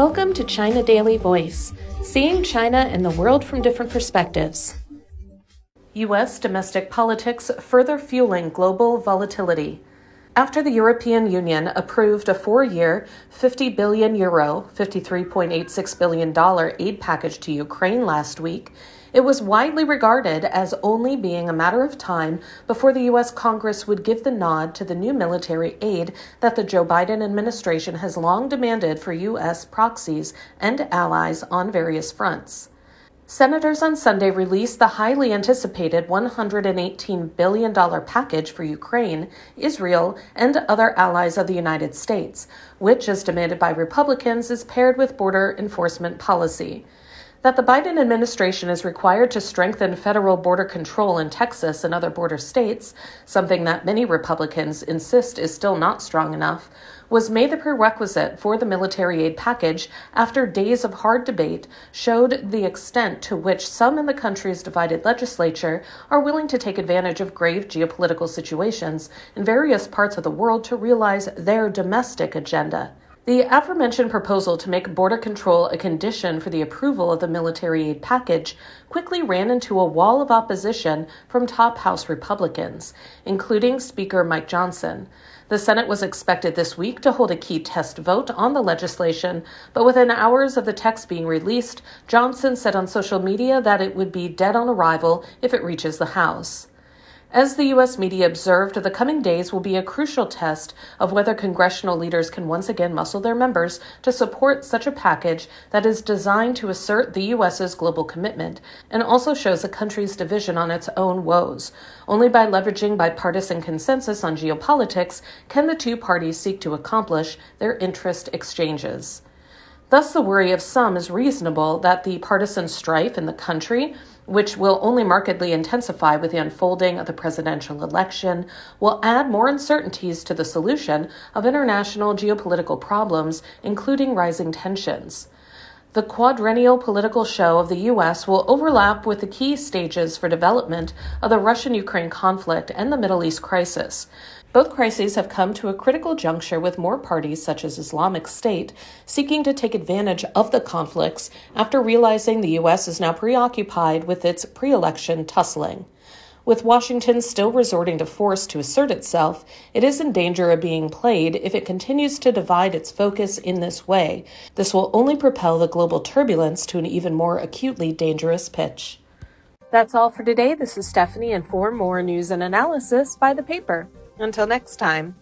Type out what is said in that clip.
Welcome to China Daily Voice, seeing China and the world from different perspectives. U.S. domestic politics further fueling global volatility. After the European Union approved a four year, 50 billion euro, $53.86 billion aid package to Ukraine last week, it was widely regarded as only being a matter of time before the U.S. Congress would give the nod to the new military aid that the Joe Biden administration has long demanded for U.S. proxies and allies on various fronts. Senators on Sunday released the highly anticipated $118 billion package for Ukraine, Israel, and other allies of the United States, which, as demanded by Republicans, is paired with border enforcement policy that the Biden administration is required to strengthen federal border control in Texas and other border states, something that many Republicans insist is still not strong enough, was made the prerequisite for the military aid package after days of hard debate showed the extent to which some in the country's divided legislature are willing to take advantage of grave geopolitical situations in various parts of the world to realize their domestic agenda. The aforementioned proposal to make border control a condition for the approval of the military aid package quickly ran into a wall of opposition from top House Republicans, including Speaker Mike Johnson. The Senate was expected this week to hold a key test vote on the legislation, but within hours of the text being released, Johnson said on social media that it would be dead on arrival if it reaches the House. As the U.S. media observed, the coming days will be a crucial test of whether congressional leaders can once again muscle their members to support such a package that is designed to assert the U.S.'s global commitment and also shows a country's division on its own woes. Only by leveraging bipartisan consensus on geopolitics can the two parties seek to accomplish their interest exchanges. Thus, the worry of some is reasonable that the partisan strife in the country which will only markedly intensify with the unfolding of the presidential election, will add more uncertainties to the solution of international geopolitical problems, including rising tensions. The quadrennial political show of the U.S. will overlap with the key stages for development of the Russian Ukraine conflict and the Middle East crisis. Both crises have come to a critical juncture with more parties, such as Islamic State, seeking to take advantage of the conflicts after realizing the U.S. is now preoccupied with its pre election tussling. With Washington still resorting to force to assert itself, it is in danger of being played if it continues to divide its focus in this way. This will only propel the global turbulence to an even more acutely dangerous pitch. That's all for today. This is Stephanie, and for more news and analysis, buy the paper. Until next time.